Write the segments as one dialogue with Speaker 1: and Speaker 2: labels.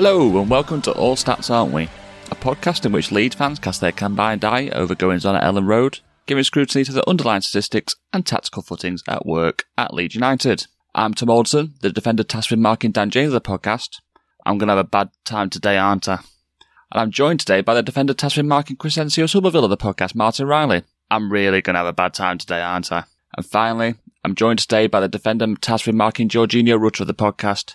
Speaker 1: Hello and welcome to All Stats Aren't We, a podcast in which Leeds fans cast their combined eye over goings on at Elland Road, giving scrutiny to the underlying statistics and tactical footings at work at Leeds United. I'm Tom Alderson, the defender tasked with marking Dan James of the podcast. I'm going to have a bad time today, aren't I? And I'm joined today by the defender tasked with marking Crysencio Summerville of the podcast, Martin Riley. I'm really going to have a bad time today, aren't I? And finally, I'm joined today by the defender tasked with marking Georginio Rutter of the podcast,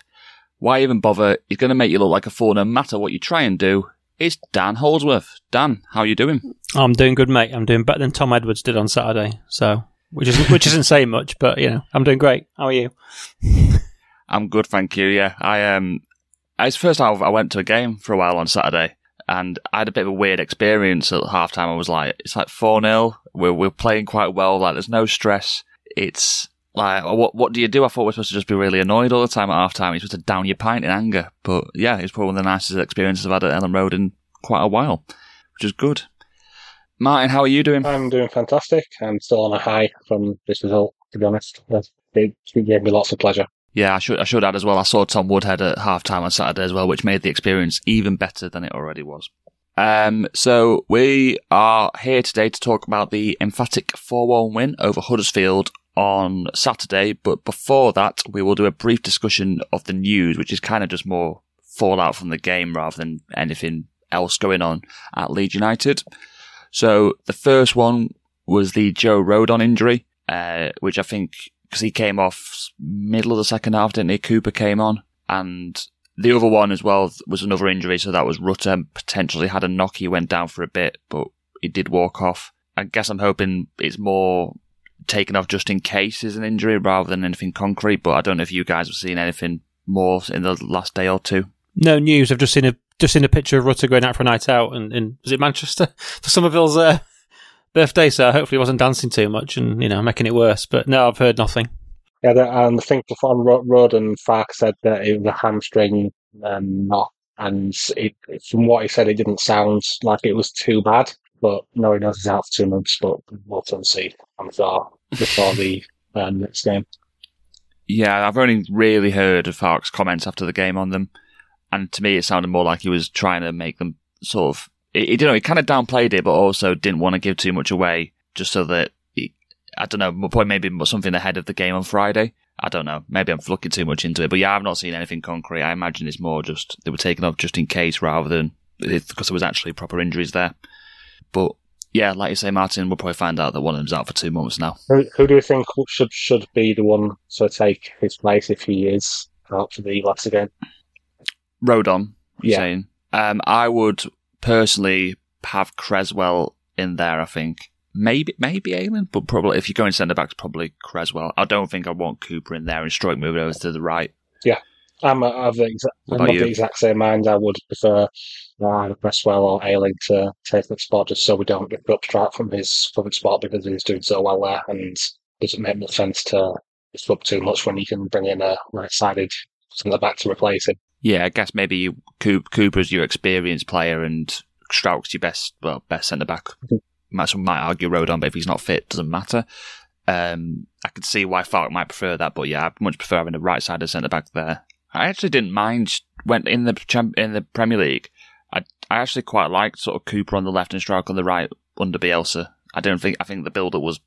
Speaker 1: why even bother? He's going to make you look like a fool no matter what you try and do. It's Dan Holdsworth. Dan, how are you doing?
Speaker 2: I'm doing good, mate. I'm doing better than Tom Edwards did on Saturday. So, which is which isn't saying much, but you know, I'm doing great. How are you?
Speaker 1: I'm good, thank you. Yeah, I um, it's first time I went to a game for a while on Saturday, and I had a bit of a weird experience at halftime. I was like, it's like four 0 We're we're playing quite well. Like, there's no stress. It's like, what what do you do? I thought we are supposed to just be really annoyed all the time at half time. You're supposed to down your pint in anger. But yeah, it's probably one of the nicest experiences I've had at Elland Road in quite a while, which is good. Martin, how are you doing?
Speaker 3: I'm doing fantastic. I'm still on a high from this result, to be honest. It gave me lots of pleasure.
Speaker 1: Yeah, I should I should add as well. I saw Tom Woodhead at half time on Saturday as well, which made the experience even better than it already was. Um, so we are here today to talk about the emphatic 4-1 win over Huddersfield on Saturday, but before that, we will do a brief discussion of the news, which is kind of just more fallout from the game rather than anything else going on at Leeds United. So the first one was the Joe Rodon injury, uh, which I think because he came off middle of the second half, didn't he? Cooper came on, and the other one as well was another injury. So that was Rutter potentially had a knock. He went down for a bit, but he did walk off. I guess I'm hoping it's more taken off just in case is an injury rather than anything concrete. But I don't know if you guys have seen anything more in the last day or two.
Speaker 2: No news. I've just seen a just seen a picture of Rutter going out for a night out, and in was it Manchester for Summerville's uh, birthday? So hopefully, he wasn't dancing too much and you know making it worse. But no, I've heard nothing.
Speaker 3: Yeah, and I think on Road and Farke said that it was a hamstring um, knot, and it, from what he said, it didn't sound like it was too bad. But no, he knows he's out for two months, but we'll see. I'm sure before the um, next game.
Speaker 1: Yeah, I've only really heard of Farke's comments after the game on them, and to me, it sounded more like he was trying to make them sort of. He, you know, he kind of downplayed it, but also didn't want to give too much away, just so that he, I don't know, probably maybe something ahead of the game on Friday. I don't know. Maybe I'm looking too much into it, but yeah, I've not seen anything concrete. I imagine it's more just they were taken off just in case rather than because there was actually proper injuries there. But yeah, like you say, Martin, we'll probably find out that one of them's out for two months now.
Speaker 3: Who, who do you think should should be the one to take his place if he is out for the last again?
Speaker 1: Rodon,
Speaker 3: yeah.
Speaker 1: saying. Um, I would personally have Cresswell in there. I think maybe maybe Ayling, but probably if you're going centre backs, probably Cresswell. I don't think I want Cooper in there and Struijk moving over to the right.
Speaker 3: Yeah, I'm, of the, exa- I'm of the exact same mind. I would prefer uh, either Cresswell or Ayling to take the spot just so we don't get up from his current spot because he's doing so well there and doesn't make much sense to disrupt too much when you can bring in a right sided centre back to replace him.
Speaker 1: Yeah, I guess maybe you, Cooper's your experienced player and Struijk's your best, well, best centre back. Mm-hmm. Might, some might argue Rodon, but if he's not fit, doesn't matter. Um, I could see why Farke might prefer that, but yeah, I'd much prefer having a right-sided centre back there. I actually didn't mind when in the in the Premier League. I I actually quite liked sort of Cooper on the left and Struijk on the right under Bielsa. I don't think I think the build-up was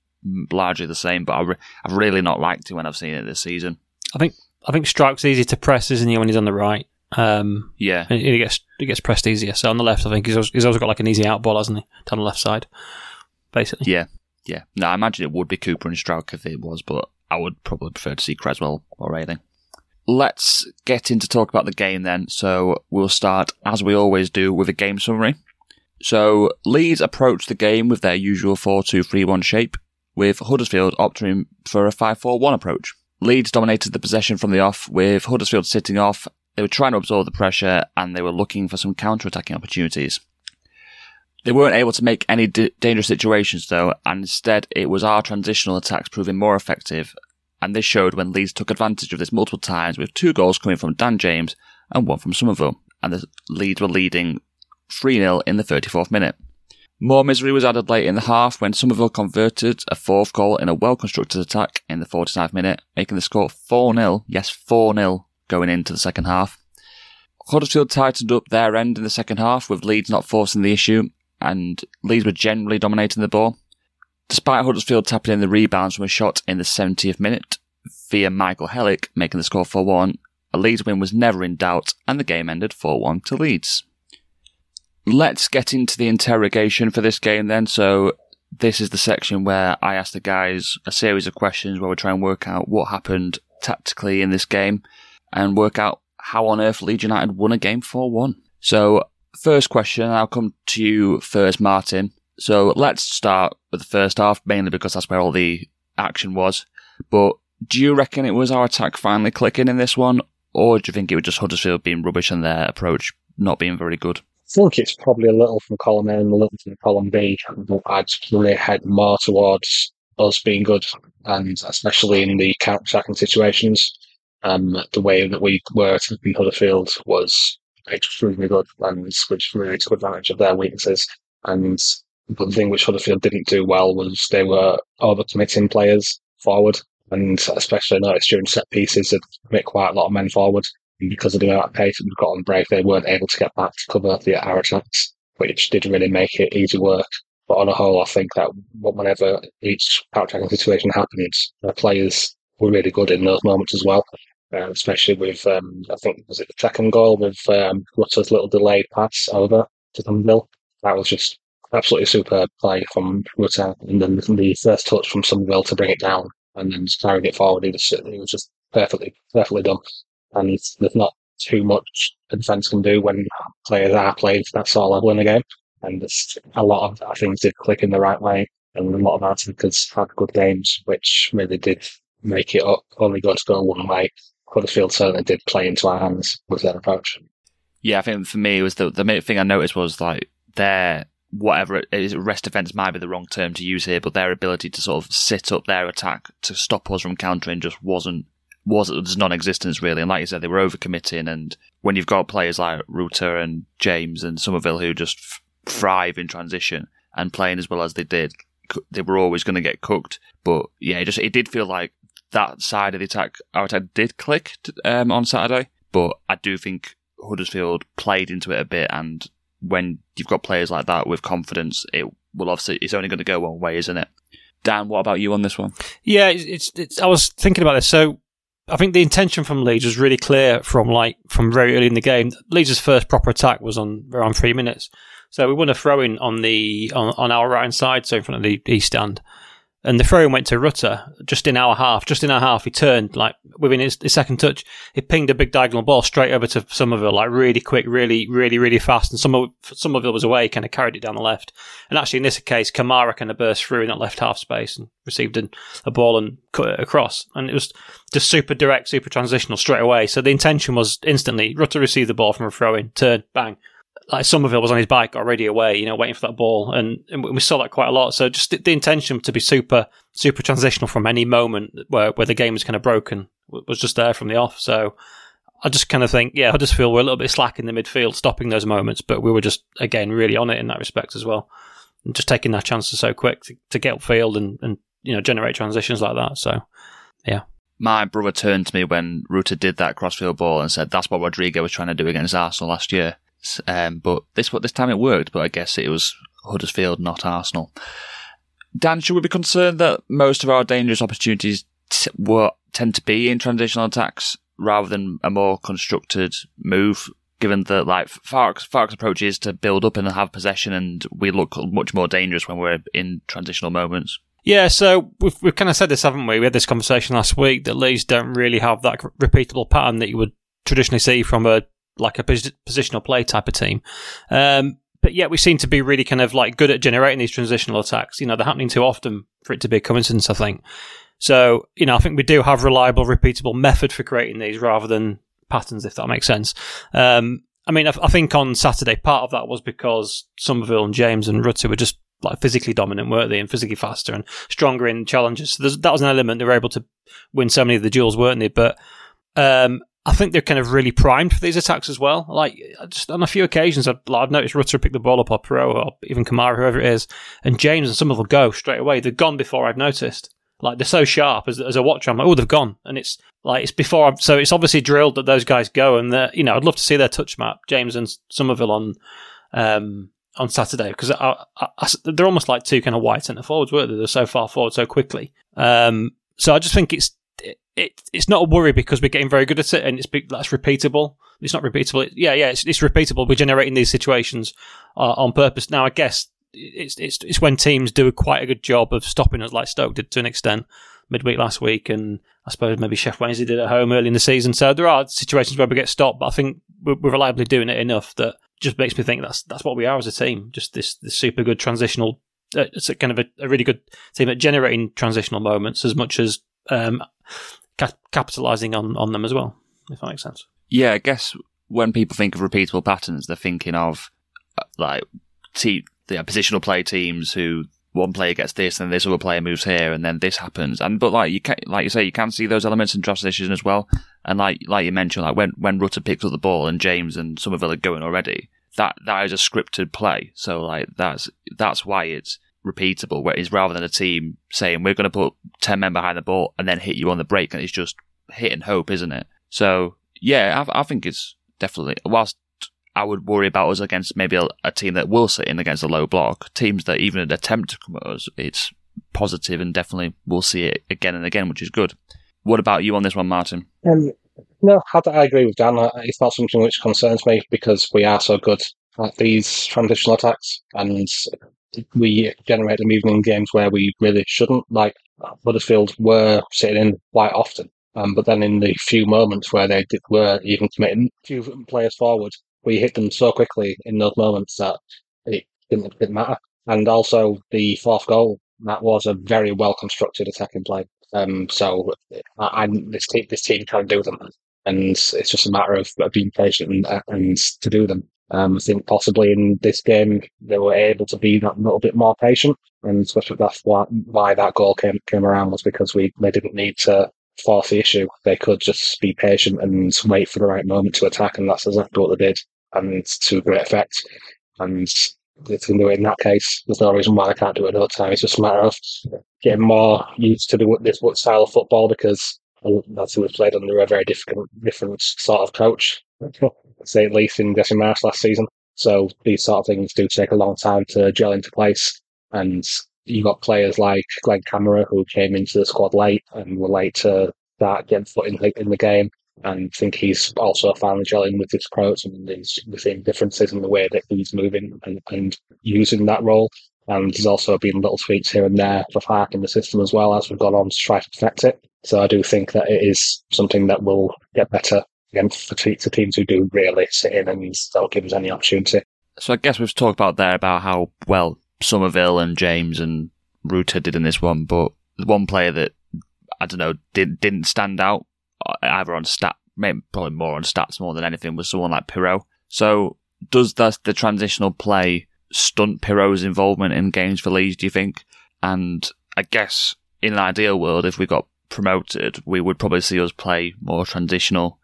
Speaker 1: largely the same, but I re- I've really not liked it when I've seen it this season.
Speaker 2: I think I think Struijk's easy to press, isn't he, when he's on the right? Um,
Speaker 1: yeah,
Speaker 2: he gets he gets pressed easier. So on the left, I think he's always, he's always got like an easy out ball, hasn't he, down the left side, basically.
Speaker 1: Yeah, yeah. No, I imagine it would be Cooper and Struijk if it was, but I would probably prefer to see Cresswell or anything. Let's get into talk about the game then. So we'll start as we always do with a game summary. So Leeds approached the game with their usual 4-2-3-1 shape, with Huddersfield opting for a 5-4-1 approach. Leeds dominated the possession from the off, with Huddersfield sitting off they were trying to absorb the pressure and they were looking for some counter-attacking opportunities. They weren't able to make any d- dangerous situations though, and instead it was our transitional attacks proving more effective, and this showed when Leeds took advantage of this multiple times with two goals coming from Dan James and one from Summerville, and the Leeds were leading 3-0 in the 34th minute. More misery was added late in the half when Summerville converted a fourth goal in a well-constructed attack in the 49th minute, making the score 4-0, yes 4-0 going into the second half. Huddersfield tightened up their end in the second half, with Leeds not forcing the issue, and Leeds were generally dominating the ball. Despite Huddersfield tapping in the rebounds from a shot in the 70th minute via Michael Helik making the score 4 1, a Leeds win was never in doubt, and the game ended 4 1 to Leeds. Let's get into the interrogation for this game then. So, this is the section where I ask the guys a series of questions where we try and work out what happened tactically in this game and work out how on earth Leeds United won a game 4 1. So, first question, I'll come to you first, Martin. So, let's start with the first half, mainly because that's where all the action was. But do you reckon it was our attack finally clicking in this one, or do you think it was just Huddersfield being rubbish and their approach not being very good?
Speaker 3: I think it's probably a little from column A and a little from column B, but I'd really head more towards us being good, and especially in the counter-attacking situations. Um, the way that we were attacking Huddersfield was extremely good, and which really took advantage of their weaknesses. And the thing which Huddersfield didn't do well was they were overcommitting players forward, and especially I noticed during set pieces, they commit quite a lot of men forward. And because of the amount of pace we've got on break, they weren't able to get back to cover the our attacks, which did really make it easy work. But on a whole, I think that whenever each counter-attacking situation happened, the players were really good in those moments as well. Uh, especially with, um, I think, was it the second goal with um, Rutter's little delayed pass over to Summerville? That was just absolutely superb play from Rutter. And then the first touch from Summerville to bring it down and then carrying it forward, he was, he was just perfectly, perfectly done. And there's not too much a defence can do when players are playing that sort of level in the game. And there's a lot of things did click in the right way, and a lot of our attackers had good games, which really did make it up, only go to go one way. Huddersfield certainly did play into our hands with their approach.
Speaker 1: Yeah, I think for me, it was the the main thing I noticed was like their whatever it is, rest defense might be the wrong term to use here, but their ability to sort of sit up their attack to stop us from countering just wasn't was it was non-existence really. And like you said, they were overcommitting. And when you've got players like Rutter and James and Summerville who just thrive in transition and playing as well as they did, they were always going to get cooked. But yeah, it just it did feel like that side of the attack, our attack did click um, on Saturday, but I do think Huddersfield played into it a bit. And when you've got players like that with confidence, it will obviously it's only going to go one way, isn't it? Dan, what about you on this one?
Speaker 2: Yeah, it's, it's I was thinking about this. So I think the intention from Leeds was really clear from like from very early in the game. Leeds' first proper attack was on around three minutes, so we won a throw in on the on, on our right hand side, so in front of the east stand. And the throw went to Rutter just in our half. Just in our half, he turned like within his, his, second touch, he pinged a big diagonal ball straight over to Summerville, like really quick, really, really, really fast. And Summer, Summerville was away, kind of carried it down the left. And actually, in this case, Kamara kind of burst through in that left half space and received a, a ball and cut it across. And it was just super direct, super transitional straight away. So the intention was instantly Rutter received the ball from a throw in, turn, bang, like Summerville was on his bike already away, you know, waiting for that ball, and, and we saw that quite a lot. So just the, the, intention to be super, super transitional from any moment where where the game was kind of broken was just there from the off. So I just kind of think, yeah, I just feel we're a little bit slack in the midfield, stopping those moments, but we were just again really on it in that respect as well, and just taking our chances so quick to, to get upfield and and you know generate transitions like that. So, yeah.
Speaker 1: My brother turned to me when Rutter did that crossfield ball and said, "That's what Rodrigo was trying to do against Arsenal last year." Um, but this this time it worked. But I guess it was Huddersfield, not Arsenal. Dan, should we be concerned that most of our dangerous opportunities t- were, tend to be in transitional attacks rather than a more constructed move? Given that, like Farke's, Farke's approach is to build up and have possession, and we look much more dangerous when we're in transitional moments.
Speaker 2: Yeah, so we've, we've kind of said this, haven't we? We had this conversation last week that Leeds don't really have that repeatable pattern that you would traditionally see from a like a positional play type of team. Um, but yet we seem to be really kind of like good at generating these transitional attacks. You know, they're happening too often for it to be a coincidence, I think. So, you know, I think we do have reliable, repeatable method for creating these rather than patterns, if that makes sense. Um, I mean, I, I, think on Saturday, part of that was because Summerville and James and Rutter were just like physically dominant, weren't they? And physically faster and stronger in challenges. So that was an element. They were able to win so many of the duels, weren't they? But, um, I think they're kind of really primed for these attacks as well. Like just on a few occasions, I've, I've noticed Rutter pick the ball up or Piroe or even Kamara, whoever it is, and James and some of them go straight away. They've gone before I've noticed. Like they're so sharp as, as a watcher. I'm like, oh, they've gone, and it's like it's before. I've, so it's obviously drilled that those guys go, and you know, I'd love to see their touch map, James and Summerville on um, on Saturday because they're almost like two kind of white centre forwards, weren't they? They're so far forward so quickly. Um, so I just think it's it, it's not a worry because we're getting very good at it and it's that's repeatable. It's not repeatable. yeah, yeah, it's, it's repeatable. We're generating these situations uh, on purpose. Now, I guess it's, it's it's when teams do quite a good job of stopping us, like Stoke did to an extent midweek last week, and I suppose maybe Sheff Wednesday did at home early in the season. So there are situations where we get stopped, but I think we're, we're reliably doing it enough that just makes me think that's that's what we are as a team. Just this this super good transitional. Uh, it's a kind of a, a, really good team at generating transitional moments as much as um, ca- capitalizing on, on them as well, if that makes sense.
Speaker 1: Yeah, I guess when people think of repeatable patterns, they're thinking of uh, like te- the positional play teams who one player gets this and this other player moves here and then this happens. And but like you can like you say, you can see those elements in transition as well. And like like you mentioned, like when when Rutter picks up the ball and James and Summerville are going already, that that is a scripted play. So like that's that's why it's repeatable, whereas rather than a team saying we're going to put 10 men behind the ball and then hit you on the break, and it's just hit and hope, isn't it? So, yeah, I, I think it's definitely, whilst I would worry about us against maybe a, a, team that will sit in against a low block, teams that even attempt to come at us, it's positive and definitely we'll see it again and again, which is good. What about you on this one, Martin?
Speaker 3: Um, no, I, I agree with Dan. It's not something which concerns me because we are so good at these transitional attacks, and we generate them even in games where we really shouldn't. Like Huddersfield were sitting in quite often, um, but then in the few moments where they did, were even committing few players forward, we hit them so quickly in those moments that it didn't, didn't matter. And also the fourth goal, that was a very well constructed attacking play. Um, so I, I, this team, this team can do them, and it's just a matter of, of being patient and, and to do them. Um, I think possibly in this game they were able to be that little bit more patient, and especially that's why, why that goal came came around was because we they didn't need to force the issue. They could just be patient and wait for the right moment to attack, and that's exactly what they did, and to great effect. And they can do it in that case. There's no reason why they can't do it another time. It's just a matter of getting more used to the, this style of football because that's who we've played under a very different different sort of coach say at least in Jesse Marsch last season. So these sort of things do take a long time to gel into place. And you got players like Glenn Kamara who came into the squad late and were late to start getting foot in the, in the game. And I think he's also finally gelling with his approach and he's seeing differences in the way that he's moving and, and using that role. And there's also been little tweaks here and there for Farke in the system as well as we've gone on to try to perfect it. So I do think that it is something that will get better against the, teams who do really sit in and don't give us any opportunity.
Speaker 1: So I guess we've talked about there about how well Summerville and James and Rutter did in this one, but the one player that I don't know did, didn't stand out uh, either on stat, maybe probably more on stats more than anything was someone like Piroe. So does the, the transitional play stunt Piroe's involvement in games for Leeds? Do you think? And I guess in an ideal world, if we got promoted, we would probably see us play more transitional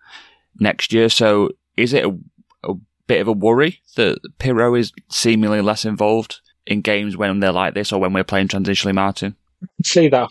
Speaker 1: next year. So is it a, a bit of a worry that Piroe is seemingly less involved in games when they're like this or when we're playing transitionally, Martin?
Speaker 3: see that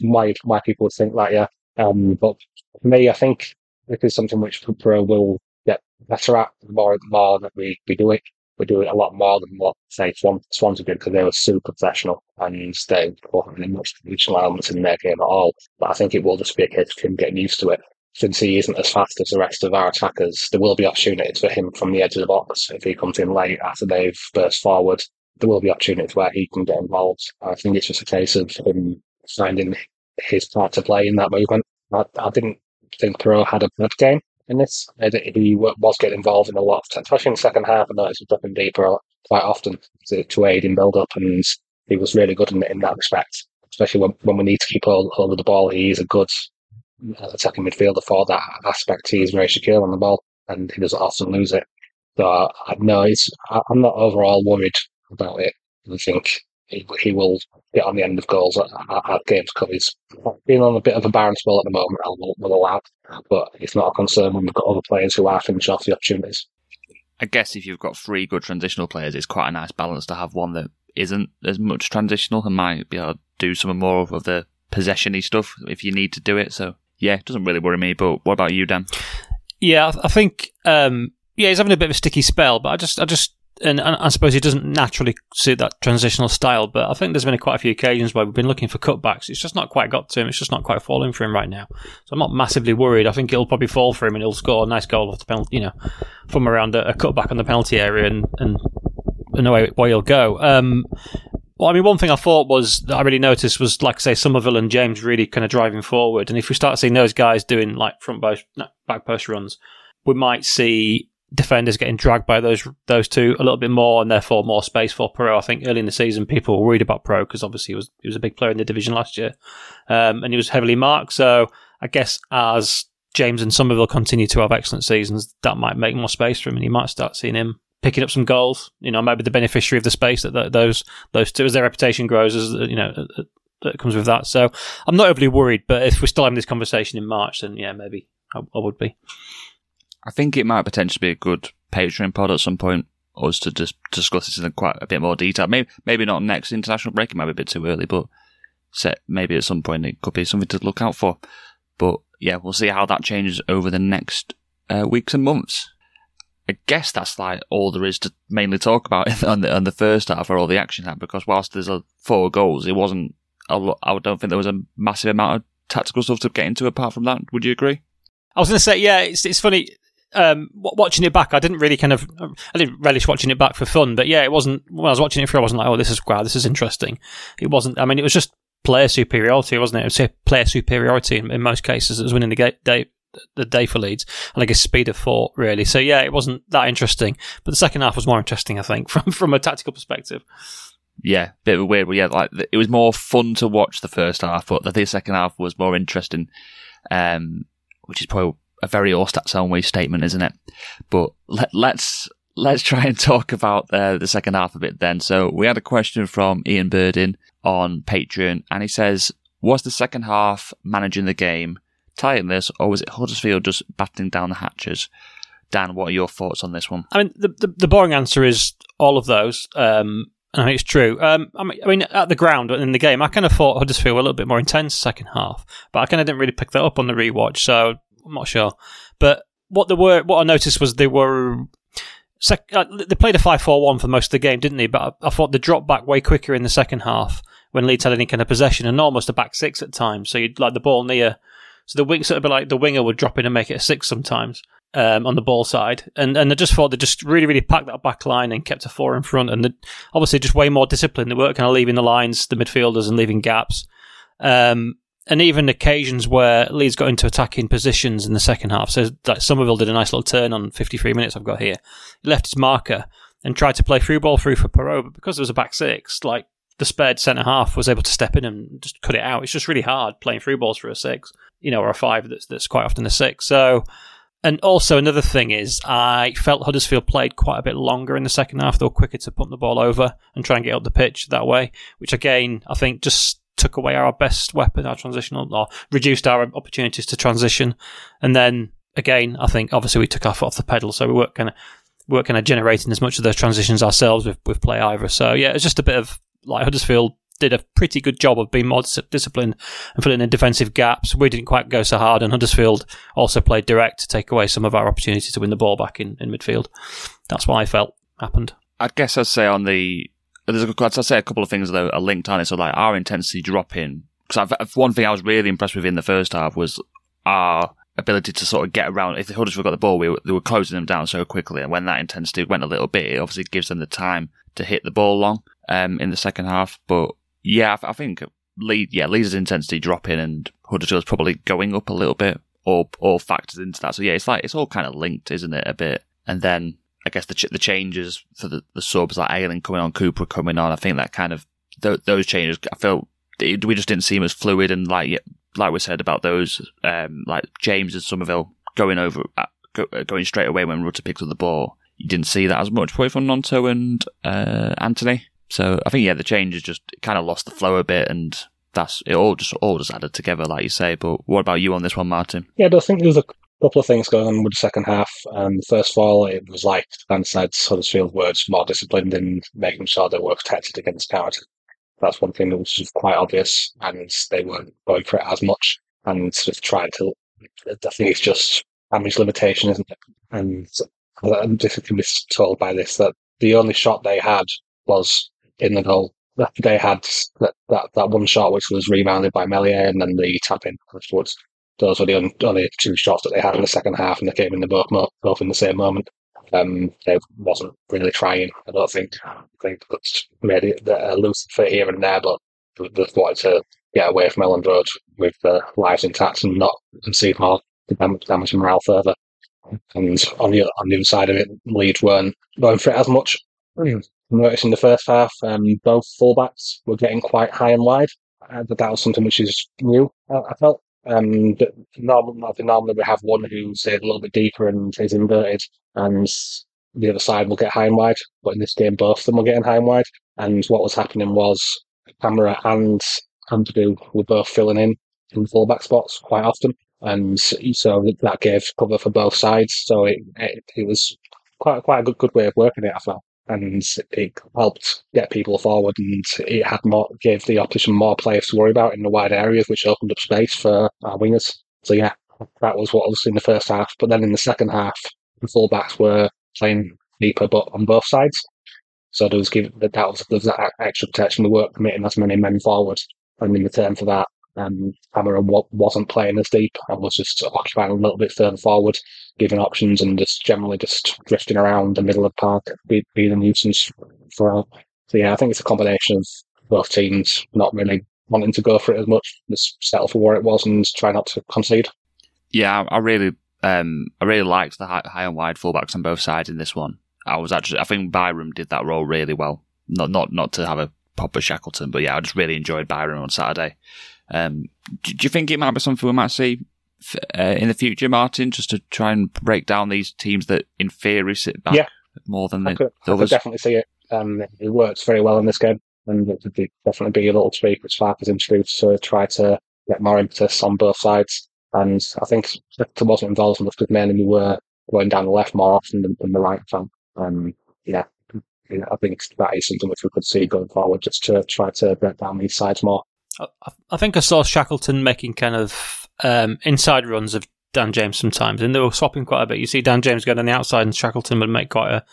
Speaker 3: why why people would think that, yeah. Um, but for me, I think this is something which Piroe will get better at the more the more that we, we do it. We do it a lot more than what say Swan, Swansea did because they were super professional and they wasn't really much traditional elements in their game at all. But I think it will just be a case of him getting used to it. Since he isn't as fast as the rest of our attackers, there will be opportunities for him from the edge of the box if he comes in late after they've burst forward there will be opportunities where he can get involved. I think it's just a case of him finding his part to play in that movement. I, I didn't think Piroe had a bad game in this. He was getting involved in a lot, especially in the second half. I noticed he was dropping deeper quite often to, to aid in build up, and he was really good in, in that respect. Especially when, when we need to keep hold, hold of the ball, he is a good attacking midfielder for that aspect. He is very secure on the ball, and he doesn't often lose it. So I, no, it's, I'm not overall worried about it. I think he, he will get on the end of goals at, at, at games because he's being on a bit of a barren spell at the moment. I will, will allow, but it's not a concern when we've got other players who are finishing off the opportunities.
Speaker 1: I guess if you've got three good transitional players, it's quite a nice balance to have one that isn't as much transitional and might be able to do some more of the possessiony stuff if you need to do it. So yeah, it doesn't really worry me. But what about you, Dan?
Speaker 2: Yeah, I think um, yeah, he's having a bit of a sticky spell, but I just I just and, and, I suppose he doesn't naturally suit that transitional style, but I think there's been quite a few occasions where we've been looking for cutbacks. It's just not quite got to him. It's just not quite falling for him right now. So I'm not massively worried. I think it'll probably fall for him and he'll score a nice goal off the penalty, you know, from around a, a cutback on the penalty area and, and, and away, away he'll go. Um, well, I mean, one thing I thought was that I really noticed was, like I say, Summerville and James really kind of driving forward. And if we start seeing those guys doing like front post, no, back post runs, we might see defenders getting dragged by those those two a little bit more, and therefore more space for Piroe. I think early in the season, people were worried about Piroe because obviously he was he was a big player in the division last year, um, and he was heavily marked. So I guess as James and Summerville continue to have excellent seasons, that might make more space for him, and you might start seeing him picking up some goals. You know, maybe the beneficiary of the space that, those those two, as their reputation grows, as you know, that comes with that. So I'm not overly worried. But if we're still having this conversation in March, then yeah, maybe I, I would be.
Speaker 1: I think it might potentially be a good Patreon pod at some point, us to just discuss this in quite a bit more detail. Maybe maybe not next international break, it might be a bit too early, but set maybe at some point it could be something to look out for. But yeah, we'll see how that changes over the next uh, weeks and months. I guess that's like all there is to mainly talk about on the on the first half or all the action had because whilst there's a four goals, it wasn't a lot, I don't think there was a massive amount of tactical stuff to get into apart from that. Would you agree?
Speaker 2: I was going to say, yeah, it's it's funny um, watching it back, I didn't really kind of, I didn't relish watching it back for fun. But yeah, it wasn't when I was watching it through. I wasn't like, oh, this is wow, this is interesting. It wasn't. I mean, it was just player superiority, wasn't it? It was player superiority in, in most cases. It was winning the game, day, the day for Leeds, and I guess speed of thought really. So yeah, it wasn't that interesting. But the second half was more interesting, I think, from from a tactical perspective.
Speaker 1: Yeah, bit of a weird, but yeah, like it was more fun to watch the first half, but I think the second half was more interesting. Um, which is probably a very Orstats only statement, isn't it? But let, let's, let's try and talk about uh, the second half a bit then. So we had a question from Ian Birdin on Patreon, and he says, "Was the second half managing the game tightless, or was it Huddersfield just battening down the hatches?" Dan, what are your thoughts on this one?
Speaker 2: I mean, the the, the boring answer is all of those. Um, I mean, it's true. Um, I, mean, I mean, at the ground in the game, I kind of thought Huddersfield were a little bit more intense second half, but I kind of didn't really pick that up on the rewatch. So I'm not sure, but what they were, what I noticed was they were. Sec- uh, they played a 5-4-1 for most of the game, didn't they? But I, I thought they dropped back way quicker in the second half when Leeds had any kind of possession and almost a back six at times. So you'd like the ball near. So the wing sort of like the winger would drop in and make it a six sometimes um, on the ball side. And and I just thought they just really really packed that back line and kept a four in front. And obviously just way more disciplined. They weren't kind of leaving the lines, the midfielders, and leaving gaps. Um, and even occasions where Leeds got into attacking positions in the second half. So like Summerville did a nice little turn on 53 minutes I've got here. He left his marker and tried to play through ball through for Piroe, but because there was a back six, like the spared centre half was able to step in and just cut it out. It's just really hard playing through balls for a six, you know, or a five that's that's quite often a six. So and also another thing is I felt Huddersfield played quite a bit longer in the second half. They were quicker to pump the ball over and try and get up the pitch that way, which again I think just took away our best weapon, our transitional, or reduced our opportunities to transition. And then again, I think obviously we took our foot off the pedal, so we weren't kind of weren't kind of generating as much of those transitions ourselves with with play either. So yeah, it's just a bit of like Huddersfield did a pretty good job of being more disciplined and filling in defensive gaps. We didn't quite go so hard, and Huddersfield also played direct to take away some of our opportunities to win the ball back in, in midfield. That's what I felt happened.
Speaker 1: I guess I'd say on the there's a, I'd say a couple of things that are linked on it. So like our intensity dropping because one thing I was really impressed with in the first half was our ability to sort of get around. If the Huddersfield got the ball, we were, they were closing them down so quickly, and when that intensity went a little bit, it obviously gives them the time to hit the ball long um, in the second half. But yeah, I, I think Lead, yeah, Leeds' intensity dropping and Huddersfield's probably going up a little bit, or all factors into that. So yeah, it's like it's all kind of linked, isn't it? A bit, and then I guess the ch- the changes for the, the subs like Ayling coming on, Cooper coming on. I think that kind of th- those changes. I feel we just didn't seem as fluid and like like we said about those um, like James and Summerville going over uh, go, uh, going straight away when Rutter picks up the ball. You didn't see that as much probably from Gnonto and uh, Anthony. So I think yeah, the changes just kind of lost the flow a bit, and that's it. All just all just added together, like you say. But what about you on this one, Martin?
Speaker 3: Yeah, I think there was a couple of things going on with the second half. Um, first of all, it was like Dan said, Huddersfield were more disciplined in making sure they were protected against counter that's one thing that was quite obvious, and they weren't going for it as much and sort of trying to. I think it's just damage limitation, isn't it? And I'm just told by this that the only shot they had was in the goal. They had that, that, that one shot which was rebounded by Meslier and then the tap in afterwards. Those were the only, two shots that they had in the second half, and they came in the both both in the same moment. Um, they wasn't really trying. I don't think. I think that's made it a loose fit here and there, but they wanted to get away from Elland Road with their lives intact and not concede more to damage morale further. And on the on the other side of it, Leeds weren't going for it as much. Noticed in the first half, um, both fullbacks were getting quite high and wide. Uh, that was something which is new. I, I felt um, normally, normally we have one who's a little bit deeper and is inverted, and the other side will get high and wide. But in this game, both of them were getting high and wide. And what was happening was Kamara and Ampadu were both filling in in fullback spots quite often. And so that gave cover for both sides. So it, it, it was quite quite a good, good way of working it, I felt and it helped get people forward and it had more gave the opposition more players to worry about in the wide areas which opened up space for our wingers. So yeah, that was what was in the first half. But then in the second half the fullbacks were playing deeper but on both sides. So there was give that was there was that extra protection, we weren't committing as many men forward. And in return for that, um, Cameron wasn't playing as deep and was just occupying a little bit further forward, giving options and just generally just drifting around the middle of the park, be, being a nuisance for us. So yeah, I think it's a combination of both teams not really wanting to go for it as much, just settle for where it was and try not to concede.
Speaker 1: Yeah, I really, um, I really liked the high, high and wide fullbacks on both sides in this one. I was actually, I think Byram did that role really well. Not, not, not to have a proper Shackleton, but yeah, I just really enjoyed Byram on Saturday. Um, do, do, you think it might be something we might see uh, in the future, Martin, just to try and break down these teams that in theory sit back
Speaker 3: yeah.
Speaker 1: more than
Speaker 3: I
Speaker 1: the,
Speaker 3: could,
Speaker 1: the
Speaker 3: I could definitely see it. Um, it works very well in this game, and it would definitely be a little tweak which Farke has introduced to try to get more impetus on both sides. And I think there wasn't involved enough because mainly we were going down the left more often than, than the right fan. Um, yeah, I think that is something which we could see going forward, just to try to break down these sides more.
Speaker 2: I think I saw Shackleton making kind of um, inside runs of Dan James sometimes, and they were swapping quite a bit. You see Dan James going on the outside, and Shackleton would make quite a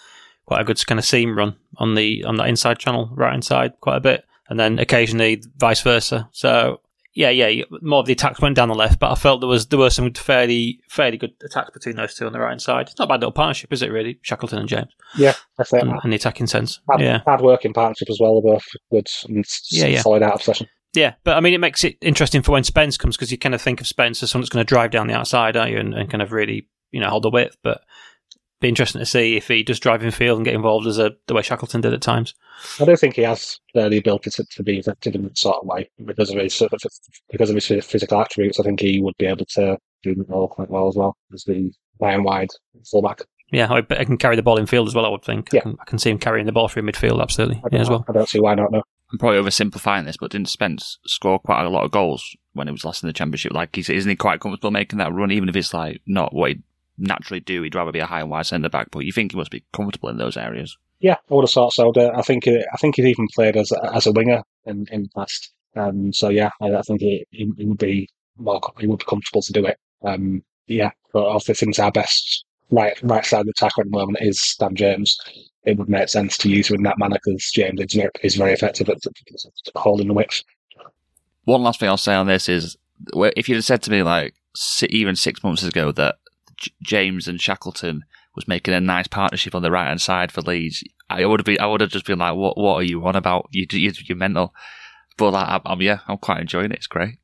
Speaker 2: quite a good kind of seam run on the on that inside channel, right inside, quite a bit, and then occasionally vice versa. So yeah, yeah, more of the attacks went down the left, but I felt there was there were some fairly fairly good attacks between those two on the right side. It's not a bad little partnership, is it? Really, Shackleton and James.
Speaker 3: Yeah, that's it.
Speaker 2: In, the attacking sense.
Speaker 3: Hard,
Speaker 2: yeah,
Speaker 3: hard working partnership as well. Both good and yeah, yeah. solid out of possession.
Speaker 2: Yeah, but I mean, it makes it interesting for when Spence comes because you kind of think of Spence as someone that's going to drive down the outside, are you, and, and kind of really, you know, hold the width. But be interesting to see if he does drive in field and get involved as a the way Shackleton did at times.
Speaker 3: I don't think he has the ability to, to be effective in that sort of way because of his because of his physical attributes. I think he would be able to do the role quite well as well as the high and wide fullback.
Speaker 2: Yeah, I, I, can carry the ball in field as well. I would think. Yeah. I can, I can see him carrying the ball through midfield. Absolutely, yeah, as well.
Speaker 3: I don't see why not. No.
Speaker 1: I'm probably oversimplifying this, but didn't Spence score quite a lot of goals when he was last in the championship? Like, isn't he quite comfortable making that run, even if it's like not what he naturally do. He'd rather be a high and wide centre back, but you think he must be comfortable in those areas.
Speaker 3: Yeah, I would have thought so. I think I think he's even played as a, as a winger in, in the past. Um, so yeah, I, I think he, he, would be more he would be comfortable to do it. Um, yeah, but obviously since our best right right side of the attack at the moment is Dan James, it would make sense to use him in that manner because James is very effective at holding the width.
Speaker 1: One last thing I'll say on this is if you'd have said to me like even six months ago that James and Shackleton was making a nice partnership on the right hand side for Leeds, I would have been I would have just been like, what What are you on about? You, you you're mental. But like, I'm, yeah, I'm quite enjoying it. It's great.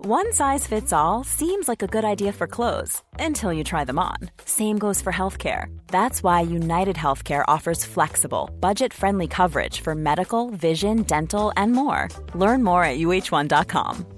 Speaker 4: One size fits all seems like a good idea for clothes until you try them on. Same goes for healthcare. That's why United Healthcare offers flexible, budget friendly coverage for medical, vision, dental, and more. Learn more at uh1.com.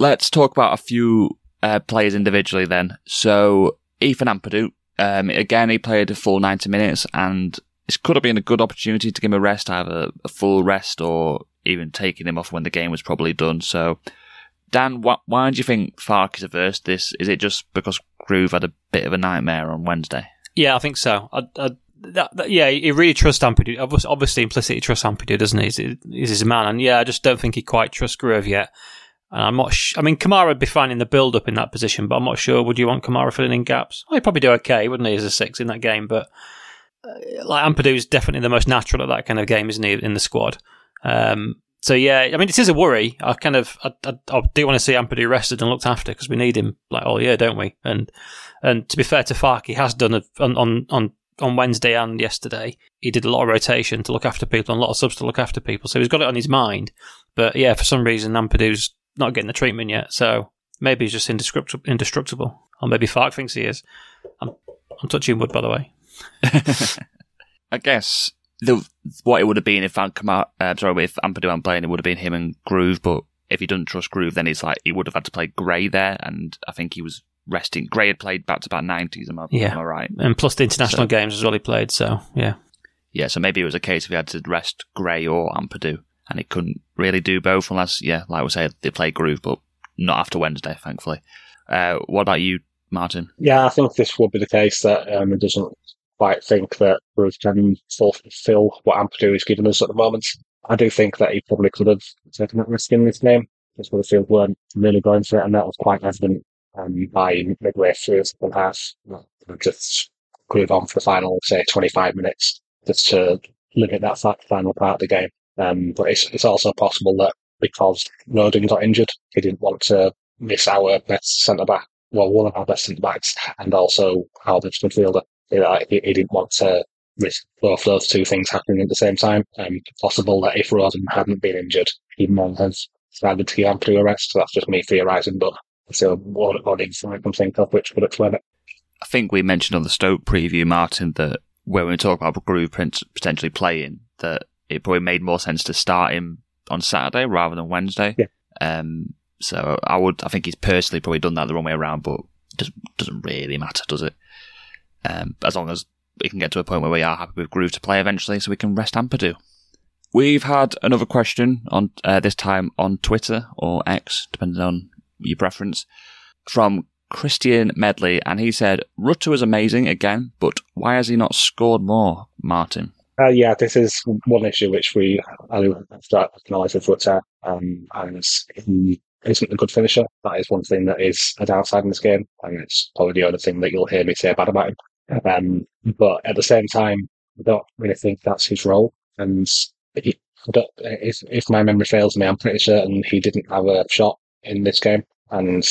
Speaker 1: Let's talk about a few uh, players individually then. So Ethan Ampadu, um, again, he played a full 90 minutes and this could have been a good opportunity to give him a rest, either a full rest or even taking him off when the game was probably done. So, Dan, wh- why do you think Farke is averse to this? Is it just because Gruev had a bit of a nightmare on Wednesday?
Speaker 2: Yeah, I think so. I, I, that, that, yeah, he really trusts Ampadu. Obviously, implicitly trusts Ampadu, doesn't he? He's, he's his man. And yeah, I just don't think he quite trusts Gruev yet. And I'm not. Sh- I mean, Kamara would be fine in the build-up in that position, but I'm not sure. Would you want Kamara filling in gaps? Well, he'd probably do okay, wouldn't he, as a six in that game? But uh, like Ampadu is definitely the most natural at that kind of game, isn't he, in the squad? Um, so yeah, I mean, it is a worry. I kind of, I, I, I do want to see Ampadu rested and looked after because we need him like all year, don't we? And and to be fair to Farke, he has done on on on on Wednesday and yesterday. He did a lot of rotation to look after people and a lot of subs to look after people. So he's got it on his mind. But yeah, for some reason, Ampadu's not getting the treatment yet. So maybe he's just indestructible, indestructible. or maybe Farke thinks he is. I'm, I'm touching wood, by the way.
Speaker 1: I guess the what it would have been if Van Kamar, uh, sorry, if Ampadu hadn't playing, it would have been him and Gruev. But if he doesn't trust Gruev, then it's like he would have had to play Gray there, and I think he was resting. Gray had played back to back nineties. Am I, yeah. am I right?
Speaker 2: And plus the international so, games as well he played. So yeah,
Speaker 1: yeah. So maybe it was a case if he had to rest Gray or Ampadu, and it couldn't really do both unless, yeah, like we say, they play Gruev, but not after Wednesday, thankfully. Uh, what about you, Martin?
Speaker 3: Yeah, I think this would be the case that um, it doesn't quite think that Bruce can fulfill what Ampadu is giving us at the moment. I do think that he probably could have taken that risk in this game. Just Huddersfield weren't really going for it, and that was quite evident um, by midway through the second half. Just Gruev on for the final, say, 25 minutes just to limit that final part of the game. Um, but it's, it's also possible that because Rodon got injured, he didn't want to miss our best centre back, well, one of our best centre backs, and also our best midfielder you know, he, he didn't want to risk both those two things happening at the same time. Um, possible that if Rodon hadn't been injured, he might have decided to go on to arrest. So that's just me theorising, but still one, one insight I can think of which would explain it.
Speaker 1: I think we mentioned on the Stoke preview, Martin, that when we talk about Gruev potentially playing, that it probably made more sense to start him on Saturday rather than Wednesday.
Speaker 3: Yeah.
Speaker 1: Um, so I would, I think he's personally probably done that the wrong way around, but it doesn't, doesn't really matter, does it? Um, as long as we can get to a point where we are happy with Gruev to play eventually, so we can rest Ampadu. We've had another question on uh, this time on Twitter or X, depending on your preference, from Christian Medley, and he said Rutter was amazing again, but why has he not scored more, Martin?
Speaker 3: Uh, yeah, this is one issue which we start acknowledge with Rutter, um, and he isn't a good finisher. That is one thing that is a downside in this game, and it's probably the only thing that you'll hear me say bad about him. Um, but at the same time, I don't really think that's his role. And he, if, if my memory fails me, I'm pretty certain he didn't have a shot in this game. And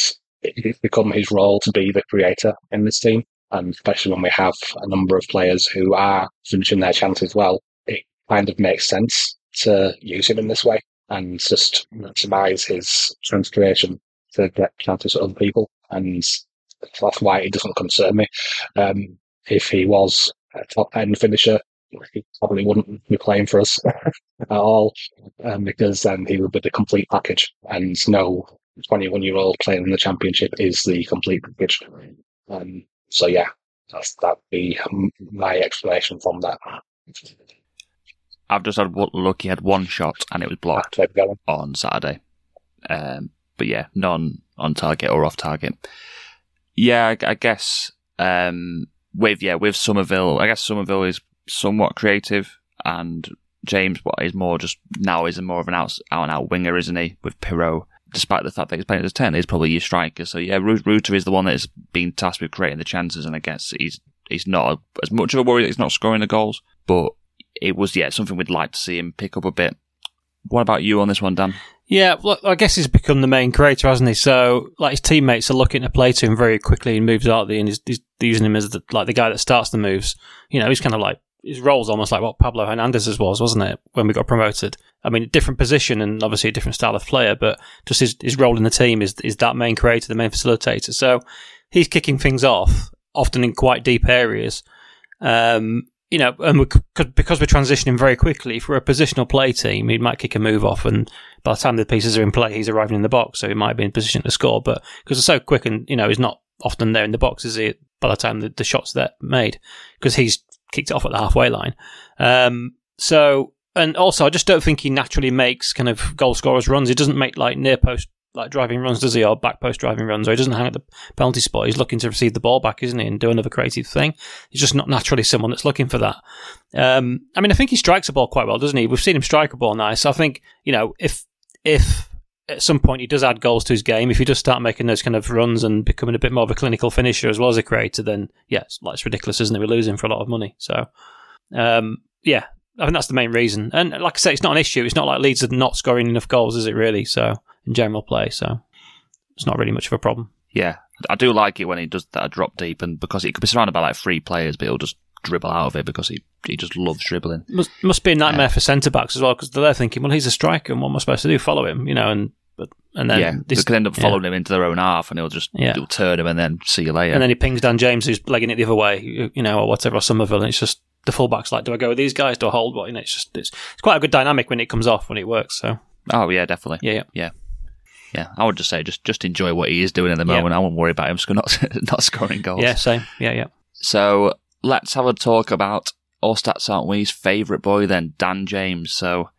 Speaker 3: it's become his role to be the creator in this team. And especially when we have a number of players who are finishing their chances well, it kind of makes sense to use him in this way and just maximize his transcreation to get chances to other people. And that's why it doesn't concern me. Um, if he was a top end finisher, he probably wouldn't be playing for us at all um, because then he would be the complete package. And no 21 year old playing in the championship is the complete package. Um, so yeah, that's that'd be my explanation from that.
Speaker 1: I've just had lucky had one shot and it was blocked on Saturday. Um, but yeah, none on target or off target. Yeah, I, I guess um, with yeah with Summerville, I guess Summerville is somewhat creative, and James what is more just now is more of an out, out and out winger, isn't he? With Piroe, despite the fact that he's playing as a ten, he's probably your striker. So yeah, Rutter is the one that is being tasked with creating the chances, and I guess he's he's not a, as much of a worry that he's not scoring the goals, but it was yeah something we'd like to see him pick up a bit. What about you on this one, Dan?
Speaker 2: Yeah, well, I guess he's become the main creator, hasn't he? So, like his teammates are looking to play to him very quickly and moves out there, and he's, he's using him as the, like the guy that starts the moves. You know, he's kind of like his role's almost like what Pablo Hernandez's was, wasn't it, when we got promoted? I mean, a different position and obviously a different style of player, but just his, his role in the team is is that main creator, the main facilitator. So he's kicking things off, often in quite deep areas. Um, you know, and we because we're transitioning very quickly, if we're a positional play team, he might kick a move off, and by the time the pieces are in play, he's arriving in the box, so he might be in position to score. But because it's so quick, and you know, he's not often there in the box, is he? By the time the, the shots that made, because he's kicked it off at the halfway line. Um, so, and also, I just don't think he naturally makes kind of goal scorers runs. He doesn't make like near post like driving runs, does he, or back post driving runs, or he doesn't hang at the penalty spot. He's looking to receive the ball back, isn't he, and do another creative thing. He's just not naturally someone that's looking for that. Um, I mean, I think he strikes a ball quite well, doesn't he? We've seen him strike a ball nice. I think you know if if at some point he does add goals to his game, if he does start making those kind of runs and becoming a bit more of a clinical finisher as well as a creator, then yeah, it's, like, it's ridiculous, isn't it? We're losing for a lot of money. So um, yeah, I think that's the main reason. And like I say, it's not an issue. It's not like Leeds are not scoring enough goals, is it really? So in general play. So it's not really much of a problem.
Speaker 1: Yeah, I do like it when he does that drop deep, and because he could be surrounded by like three players, but he'll just dribble out of it because he he just loves dribbling.
Speaker 2: Must must be a nightmare yeah. for centre backs as well because they're thinking, well, he's a striker, and what am I supposed to do? Follow him, you know? And but and then
Speaker 1: yeah, this, they could end up following yeah. him into their own half, and he'll just yeah. he'll turn him and then see you later.
Speaker 2: And then he pings Dan James, who's legging it the other way, you know, or whatever, or Summerville, and it's just the fullbacks like, do I go with these guys? Do I hold? What? You know, it's just it's, it's quite a good dynamic when it comes off when it works. So.
Speaker 1: Oh yeah, definitely.
Speaker 2: Yeah, yeah,
Speaker 1: yeah. Yeah, I would just say just just enjoy what he is doing at the moment. Yeah. I won't worry about him not not scoring goals.
Speaker 2: Yeah, same. Yeah, yeah.
Speaker 1: So let's have a talk about all stats aren't we's favourite boy then, Dan James. So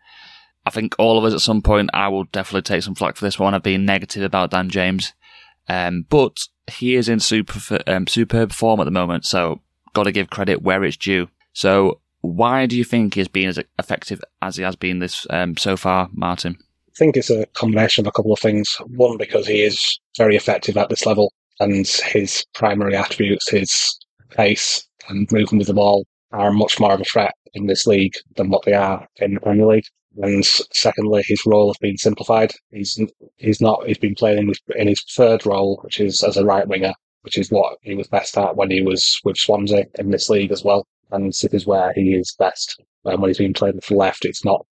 Speaker 1: I think all of us at some point, I will definitely take some flack for this one. I've been negative about Dan James, um, but he is in super um, superb form at the moment. So got to give credit where it's due. So why do you think he's been as effective as he has been this um, so far, Martin?
Speaker 3: I think it's a combination of a couple of things. One, because he is very effective at this level, and his primary attributes, his pace and moving with the ball, are much more of a threat in this league than what they are in the Premier League. And secondly, his role has been simplified. He's he's not he's been playing in his, in his third role, which is as a right winger, which is what he was best at when he was with Swansea in this league as well. And this is where he is best. And when he's been playing the left, it's not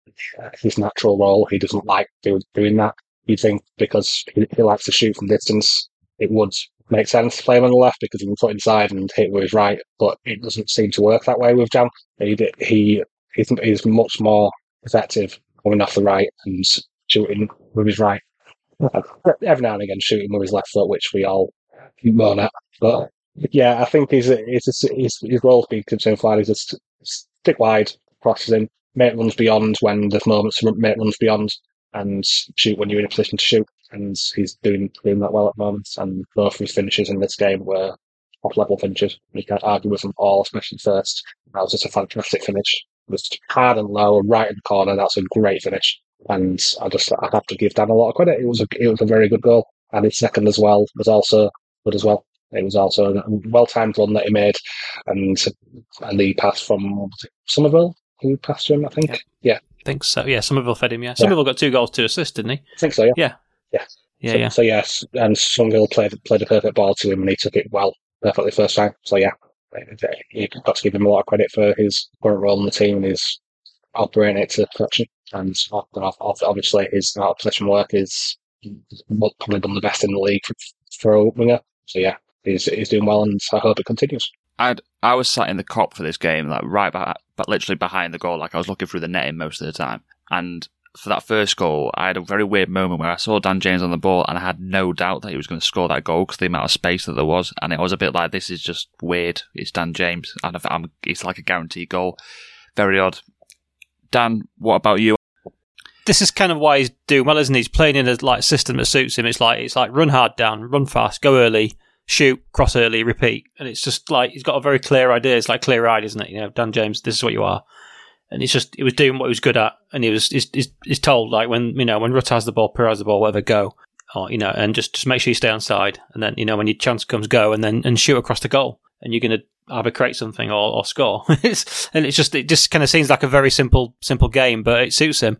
Speaker 3: his natural role. He doesn't like do, doing that. You'd think because he, he, likes to shoot from distance, it would make sense to play him on the left because he can put inside and hit with his right. But it doesn't seem to work that way with Jam. He he he's, he's much more effective coming off the right and shooting with his right. Every now and again, shooting with his left foot, which we all moan at. But yeah, I think his his his, his role's been concerned flat. He's just stick wide, crosses in, make runs beyond when there's moments to make runs beyond, and shoot when you're in a position to shoot. And he's doing doing that well at the moment. And both of his finishes in this game were top level finishes. You can't argue with them all, especially first. That was just a fantastic finish. It was hard and low, and right in the corner. That's a great finish. And I just I have to give Dan a lot of credit. It was a it was a very good goal. And his second as well was also good as well. It was also a well timed run that he made, and and the pass from Summerville who passed him, I think. Yeah. yeah.
Speaker 2: I think so. Yeah, Summerville fed him. Yeah, Summerville yeah. got two goals to assist, didn't he?
Speaker 3: I think so. Yeah.
Speaker 2: Yeah.
Speaker 3: Yeah.
Speaker 2: Yeah.
Speaker 3: So,
Speaker 2: yeah.
Speaker 3: so yes, and Summerville played played a perfect ball to him, and he took it well, perfectly first time. So yeah, you've got to give him a lot of credit for his current role in the team and his operating it to perfection. And obviously, his out of position work is probably done the best in the league for, for a winger. So yeah, he's he's doing well, and I hope it continues.
Speaker 1: I I was sat in the cop for this game, like right, by, but literally behind the goal. Like I was looking through the netting most of the time, and for that first goal, I had a very weird moment where I saw Dan James on the ball and I had no doubt that he was going to score that goal because the amount of space that there was. And it was a bit like, this is just weird. It's Dan James. And I'm, it's like a guaranteed goal. Very odd. Dan, what about you?
Speaker 2: This is kind of why he's doing well, isn't he? He's playing in a like system that suits him. It's like it's like run hard down, run fast, go early, shoot, cross early, repeat. And it's just like he's got a very clear idea. It's like clear eyed, isn't it? You know, Dan James, this is what you are and it's just he was doing what he was good at, and he was he's, he's, he's told like when you know when Rutt has the ball, Per has the ball, whatever, go, or you know, and just just make sure you stay on side, and then you know when your chance comes, go, and then and shoot across the goal, and you're gonna either create something or, or score. it's, and it's just it just kind of seems like a very simple simple game, but it suits him.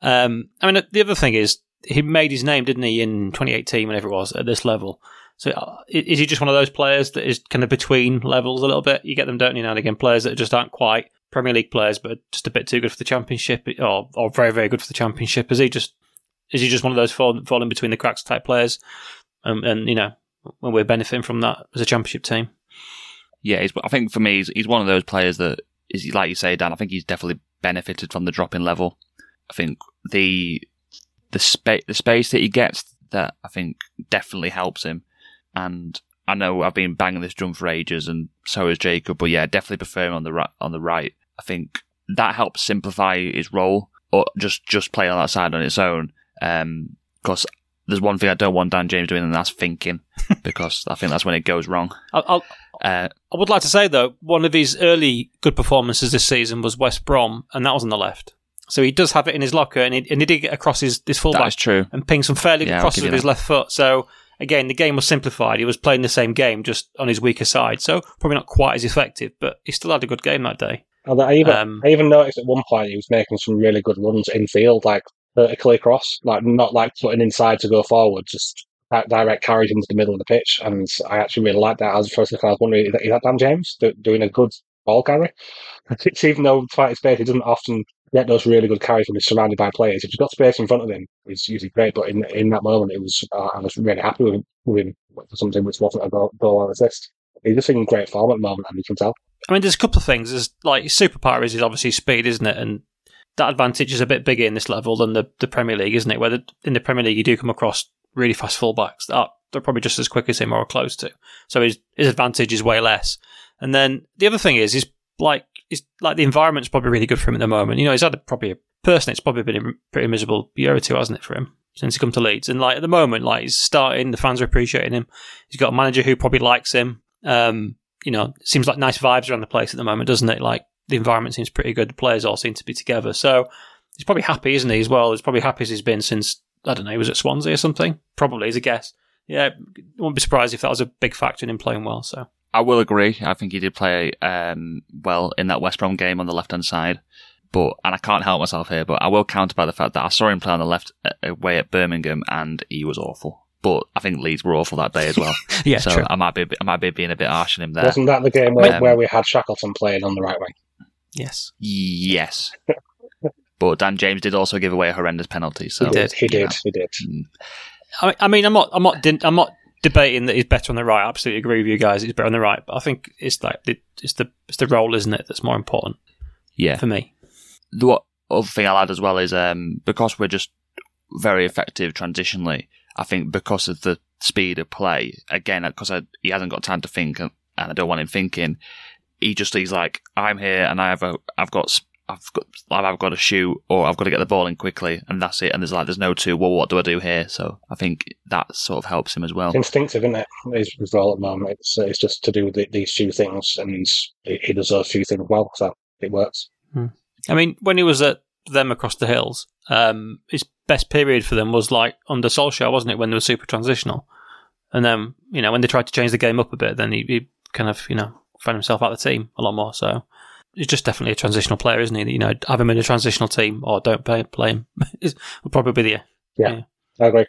Speaker 2: Um, I mean, the other thing is he made his name, didn't he, in 2018, whenever it was, at this level. So uh, is he just one of those players that is kind of between levels a little bit? You get them, don't you, now and again, players that just aren't quite Premier League players, but just a bit too good for the Championship, or or very very good for the Championship. Is he just is he just one of those fall, falling between the cracks type players? Um, and you know, when we're benefiting from that as a Championship team.
Speaker 1: Yeah, I think for me, he's, he's one of those players that is like you say, Dan. I think he's definitely benefited from the drop in level. I think the the space the space that he gets that I think definitely helps him. And I know I've been banging this drum for ages, and so has Jacob. But yeah, definitely prefer him on the right. On the right, I think that helps simplify his role, or just just play on that side on its own. Because um, there's one thing I don't want Dan James doing, and that's thinking, because I think that's when it goes wrong.
Speaker 2: I'll, I'll, uh, I would like to say though, one of his early good performances this season was West Brom, and that was on the left. So he does have it in his locker, and he, and he did get across his, his fullback.
Speaker 1: That's true.
Speaker 2: And ping some fairly good crosses with his left foot. So again, the game was simplified. He was playing the same game, just on his weaker side. So probably not quite as effective, but he still had a good game that day.
Speaker 3: I even, um, I even noticed at one point he was making some really good runs in field, like vertically across, like not like putting inside to go forward, just direct carried into the middle of the pitch. And I actually really liked that. As first, I was wondering, is that Dan James doing a good ball carry? It's even though fighting space, he doesn't often get those really good carries when he's surrounded by players. If he's got space in front of him, it's usually great. But in in that moment, it was uh, I was really happy with him, with for something which wasn't a goal, goal or assist. He's just in great form at the moment, and you can tell.
Speaker 2: I mean, there's a couple of things. There's like superpower is obviously speed, isn't it? And that advantage is a bit bigger in this level than the, the Premier League, isn't it? Where the, in the Premier League you do come across really fast fullbacks that are, they're probably just as quick as him or close to. So his his advantage is way less. And then the other thing is, is like is like the environment's probably really good for him at the moment. You know, he's had a, probably a, personally, it's probably been a pretty miserable year or two, hasn't it, for him since he come to Leeds? And like at the moment, like he's starting, the fans are appreciating him. He's got a manager who probably likes him. Um, you know, seems like nice vibes around the place at the moment, doesn't it? Like the environment seems pretty good. The players all seem to be together. So he's probably happy, isn't he, as well? He's probably happy as he's been since, I don't know, he was at Swansea or something. Probably, as a guess. Yeah, wouldn't be surprised if that was a big factor in him playing well. So
Speaker 1: I will agree. I think he did play um, well in that West Brom game on the left hand side. But and I can't help myself here, but I will counter by the fact that I saw him play on the left uh, away at Birmingham, and he was awful. But I think Leeds were awful that day as well.
Speaker 2: yeah,
Speaker 1: so
Speaker 2: true.
Speaker 1: I might be I might be being a bit harsh on him there.
Speaker 3: Wasn't that the game where, um, where we had Shackleton playing on the right wing?
Speaker 2: Yes.
Speaker 1: Yes. but Dan James did also give away a horrendous penalty. So
Speaker 3: he did. He did. Know. He did.
Speaker 2: Mm. I mean, I'm not. I'm not. I'm not debating that he's better on the right. I absolutely agree with you guys. He's better on the right, but I think it's like the, it's the it's the role, isn't it, that's more important.
Speaker 1: Yeah,
Speaker 2: for me.
Speaker 1: The what, other thing I'll add as well is um, because we're just very effective transitionally. I think because of the speed of play, again, because he hasn't got time to think, and, and I don't want him thinking. He just he's like, I'm here, and I have a, I've got I've got I've got to shoot or I've got to get the ball in quickly, and that's it. And there's like there's no two. Well, what do I do here? So I think that sort of helps him as well.
Speaker 3: It's instinctive, isn't it? His, his role at the moment. It's, it's just to do the, these few things, and he does those few things well, so it works.
Speaker 2: Hmm. I mean, when he was at them across the hills, um, his best period for them was like under Solskjaer, wasn't it? When they were super transitional, and then you know when they tried to change the game up a bit, then he, he kind of you know found himself out of the team a lot more. So he's just definitely a transitional player, isn't he? You know, have him in a transitional team or don't play, play him will probably be the
Speaker 3: yeah. yeah. I agree.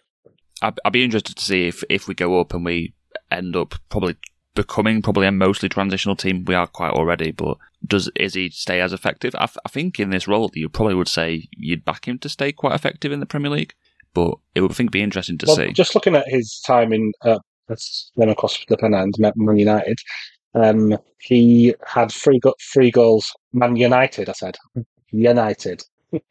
Speaker 1: I'd, I'd, be interested to see if if we go up and we end up probably becoming probably a mostly transitional team. We are quite already, but does is he stay as effective? I, I think in this role, you probably would say you'd back him to stay quite effective in the Premier League. But it would I think be interesting to
Speaker 3: well,
Speaker 1: see.
Speaker 3: Just looking at his time in uh, then across the pen and Man United, um, he had three go- three goals. Man United, I said United.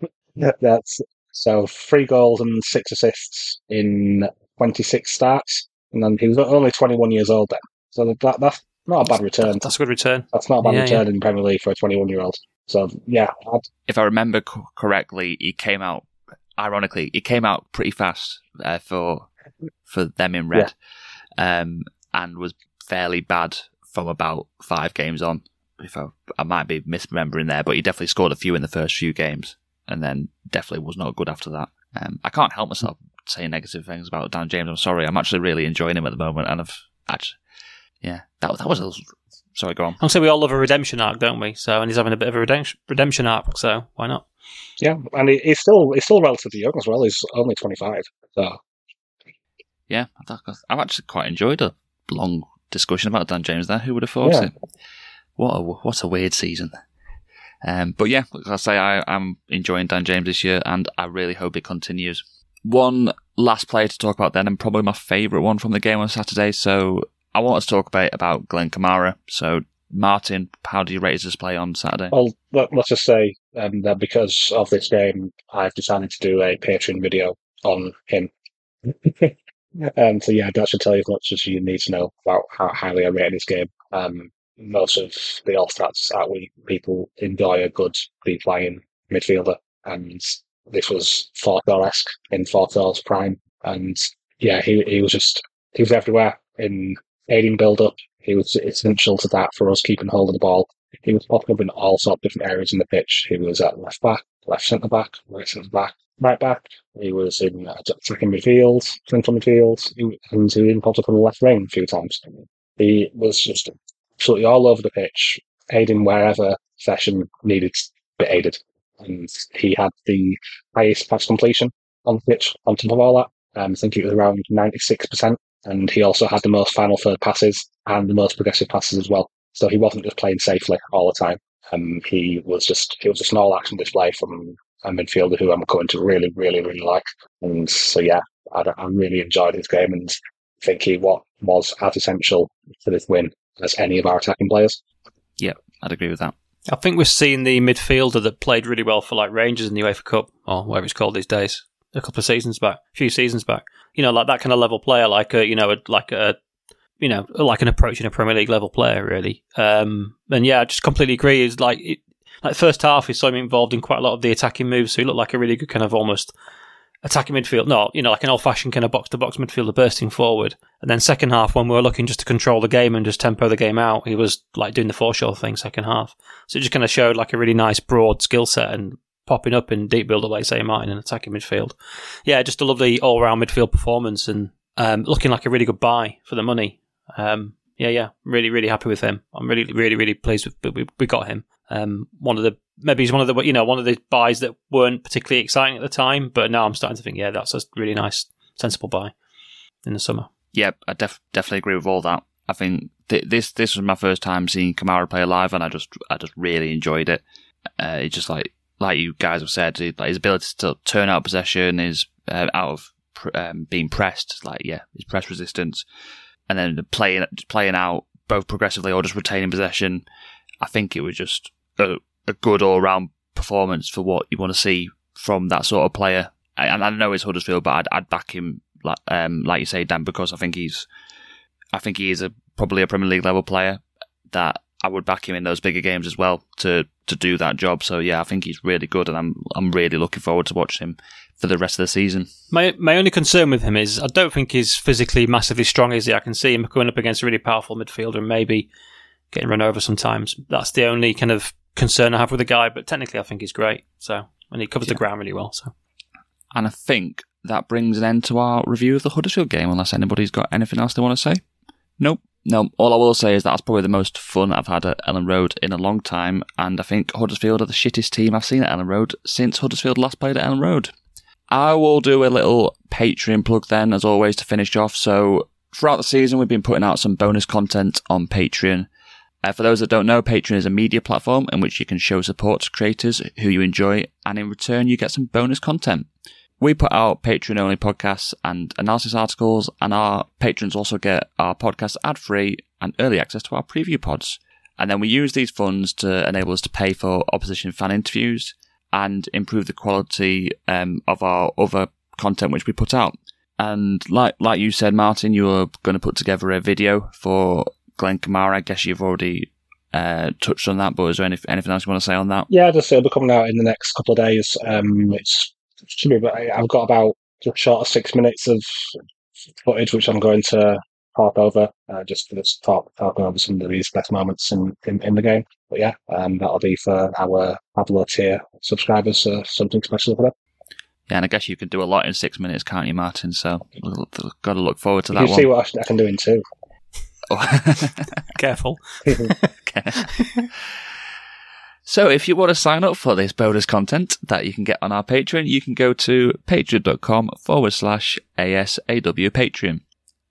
Speaker 3: That's so three goals and six assists in twenty six starts, and then he was only twenty one years old then. So that, that's not a bad return.
Speaker 2: That's a good return.
Speaker 3: That's not a bad
Speaker 2: Yeah,
Speaker 3: return
Speaker 2: yeah.
Speaker 3: in Premier League for a 21 year old. So, yeah, I'd,
Speaker 1: if I remember co- correctly, he came out. Ironically, he came out pretty fast uh, for for them in red, um, and was fairly bad from about five games on. If I, I might be misremembering there, but he definitely scored a few in the first few games, and then definitely was not good after that. Um, I can't help myself saying negative things about Dan James. I'm sorry. I'm actually really enjoying him at the moment, and I've actually, yeah, that that was a. Sorry, go on.
Speaker 2: I'm saying we all love a redemption arc, don't we? So, and he's having a bit of a redemption redemption arc, so why not?
Speaker 3: yeah, and he, he's still he's still relatively young as well. He's only 25. So,
Speaker 1: Yeah, I thought- I've actually quite enjoyed a long discussion about Dan James there. Who would have thought
Speaker 3: Yeah.
Speaker 1: it? What a what a weird season. Um, but yeah, like I say, I am enjoying Dan James this year, and I really hope it continues. One last player to talk about then, and probably my favourite one from the game on Saturday. So I want to talk about about Glenn Kamara. So Martin, how do you rate his display on Saturday?
Speaker 3: well, let, let's just say um, that because of this game, I've decided to do a Patreon video on him. um, so, yeah, that should tell you as much as you need to know about how highly I rate this game. Um, most of the All Stats that we people enjoy a good free flying midfielder, and this was Forshaw esque in Forshaw's prime. And yeah, he he was just he was everywhere in aiding build up. He was essential to that for us keeping hold of the ball. He was popping up in all sorts of different areas in the pitch. He was at left back, left centre back, right centre back, right back. He was in uh, attacking midfield, central midfield, and he even popped up on the left wing a few times. He was just absolutely all over the pitch, aiding wherever session needed to be aided. And he had the highest pass completion on the pitch on top of all that. Um, I think it was around 96%. And he also had the most final third passes and the most progressive passes as well. So he wasn't just playing safely all the time. Um, he was just, it was just an all action display from a midfielder who I'm going to really, really, really like. And so, yeah, I, I really enjoyed his game and think he what was as essential to this win as any of our attacking players.
Speaker 1: Yeah, I'd agree with that.
Speaker 2: I think we've seen the midfielder that played really well for like Rangers in the UEFA Cup or whatever it's called these days. A couple of seasons back, a few seasons back. You know, like that kind of level player, like a you know, a, like a you know, like an approaching a Premier League level player, really. Um, and yeah, I just completely agree. Is like it, like first half, he saw him involved in quite a lot of the attacking moves, so he looked like a really good kind of almost attacking midfield. No, you know, like an old fashioned kind of box to box midfielder bursting forward. And then second half, when we were looking just to control the game and just tempo the game out, he was like doing the Forshaw thing second half. So it just kind of showed like a really nice broad skill set and popping up in deep build up, like say Martin, and attacking midfield. Yeah, just a lovely all round midfield performance and um, looking like a really good buy for the money. Um, yeah, yeah, really, really happy with him. I'm really, really, really pleased with we, we got him. Um, one of the maybe he's one of the you know one of the buys that weren't particularly exciting at the time, but now I'm starting to think, yeah, that's a really nice, sensible buy in the summer.
Speaker 1: Yeah, I def- definitely agree with all that. I think th- this this was my first time seeing Kamara play live, and I just I just really enjoyed it. Uh, it's just like like you guys have said, like his ability to turn out possession is uh, out of um, being pressed, like yeah, his press resistance, and then playing playing out both progressively or just retaining possession. I think it was just a, a good all round performance for what you want to see from that sort of player. And I know it's Huddersfield, but I'd, I'd back him like um, like you say, Dan, because I think he's I think he is a probably a Premier League level player that I would back him in those bigger games as well to to do that job. So yeah, I think he's really good, and I'm I'm really looking forward to watching him for the rest of the season.
Speaker 2: My my only concern with him is I don't think he's physically massively strong, is he? I can see him going up against a really powerful midfielder and maybe getting run over sometimes. That's the only kind of concern I have with the guy, but technically I think he's great. So and he covers the ground really well. So
Speaker 1: And I think that brings an end to our review of the Huddersfield game, unless anybody's got anything else they want to say. Nope. No, all I will say is that's probably the most fun I've had at Elland Road in a long time, and I think Huddersfield are the shittest team I've seen at Elland Road since Huddersfield last played at Elland Road. I will do a little Patreon plug then, as always, to finish off. So throughout the season, we've been putting out some bonus content on Patreon. Uh, for those that don't know, Patreon is a media platform in which you can show support to creators who you enjoy, and in return, you get some bonus content. We put out Patreon only podcasts and analysis articles, and our patrons also get our podcast ad free and early access to our preview pods. And then we use these funds to enable us to pay for opposition fan interviews and improve the quality um, of our other content which we put out. And like like you said, Martin, you're going to put together a video for Glenn Kamara. I guess you've already uh, touched on that, but is there any, anything else you want to say on that?
Speaker 3: Yeah, just it'll be coming out in the next couple of days. Um, it's should be, I've got about just short of six minutes of footage, which I'm going to talk over, uh, just for this talk, talking over some of these best moments in, in, in the game. But yeah, um, that'll be for our Pablo tier subscribers, uh, something special for them.
Speaker 1: Yeah, and I guess you can do a lot in six minutes, can't you, Martin? So got to look forward to
Speaker 3: You
Speaker 1: that
Speaker 3: can
Speaker 1: one.
Speaker 3: see what I, I can do in two.
Speaker 2: Careful.
Speaker 1: So if you want to sign up for this bonus content that you can get on our Patreon, you can go to patreon.com forward slash ASAW Patreon.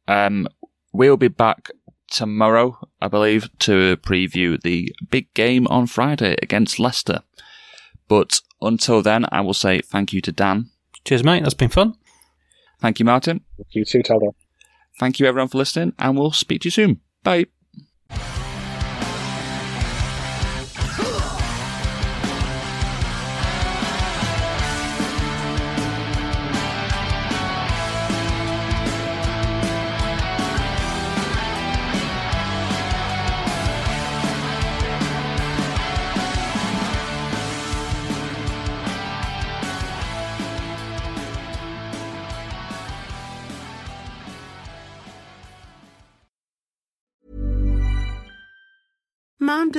Speaker 1: Um, we'll be back tomorrow, I believe, to preview the big game on Friday against Leicester. But until then, I will say thank you to Dan.
Speaker 2: Cheers, mate. That's been fun.
Speaker 1: Thank you, Martin.
Speaker 3: Thank You too, Tyler.
Speaker 1: Thank you, everyone, for listening, and we'll speak to you soon. Bye.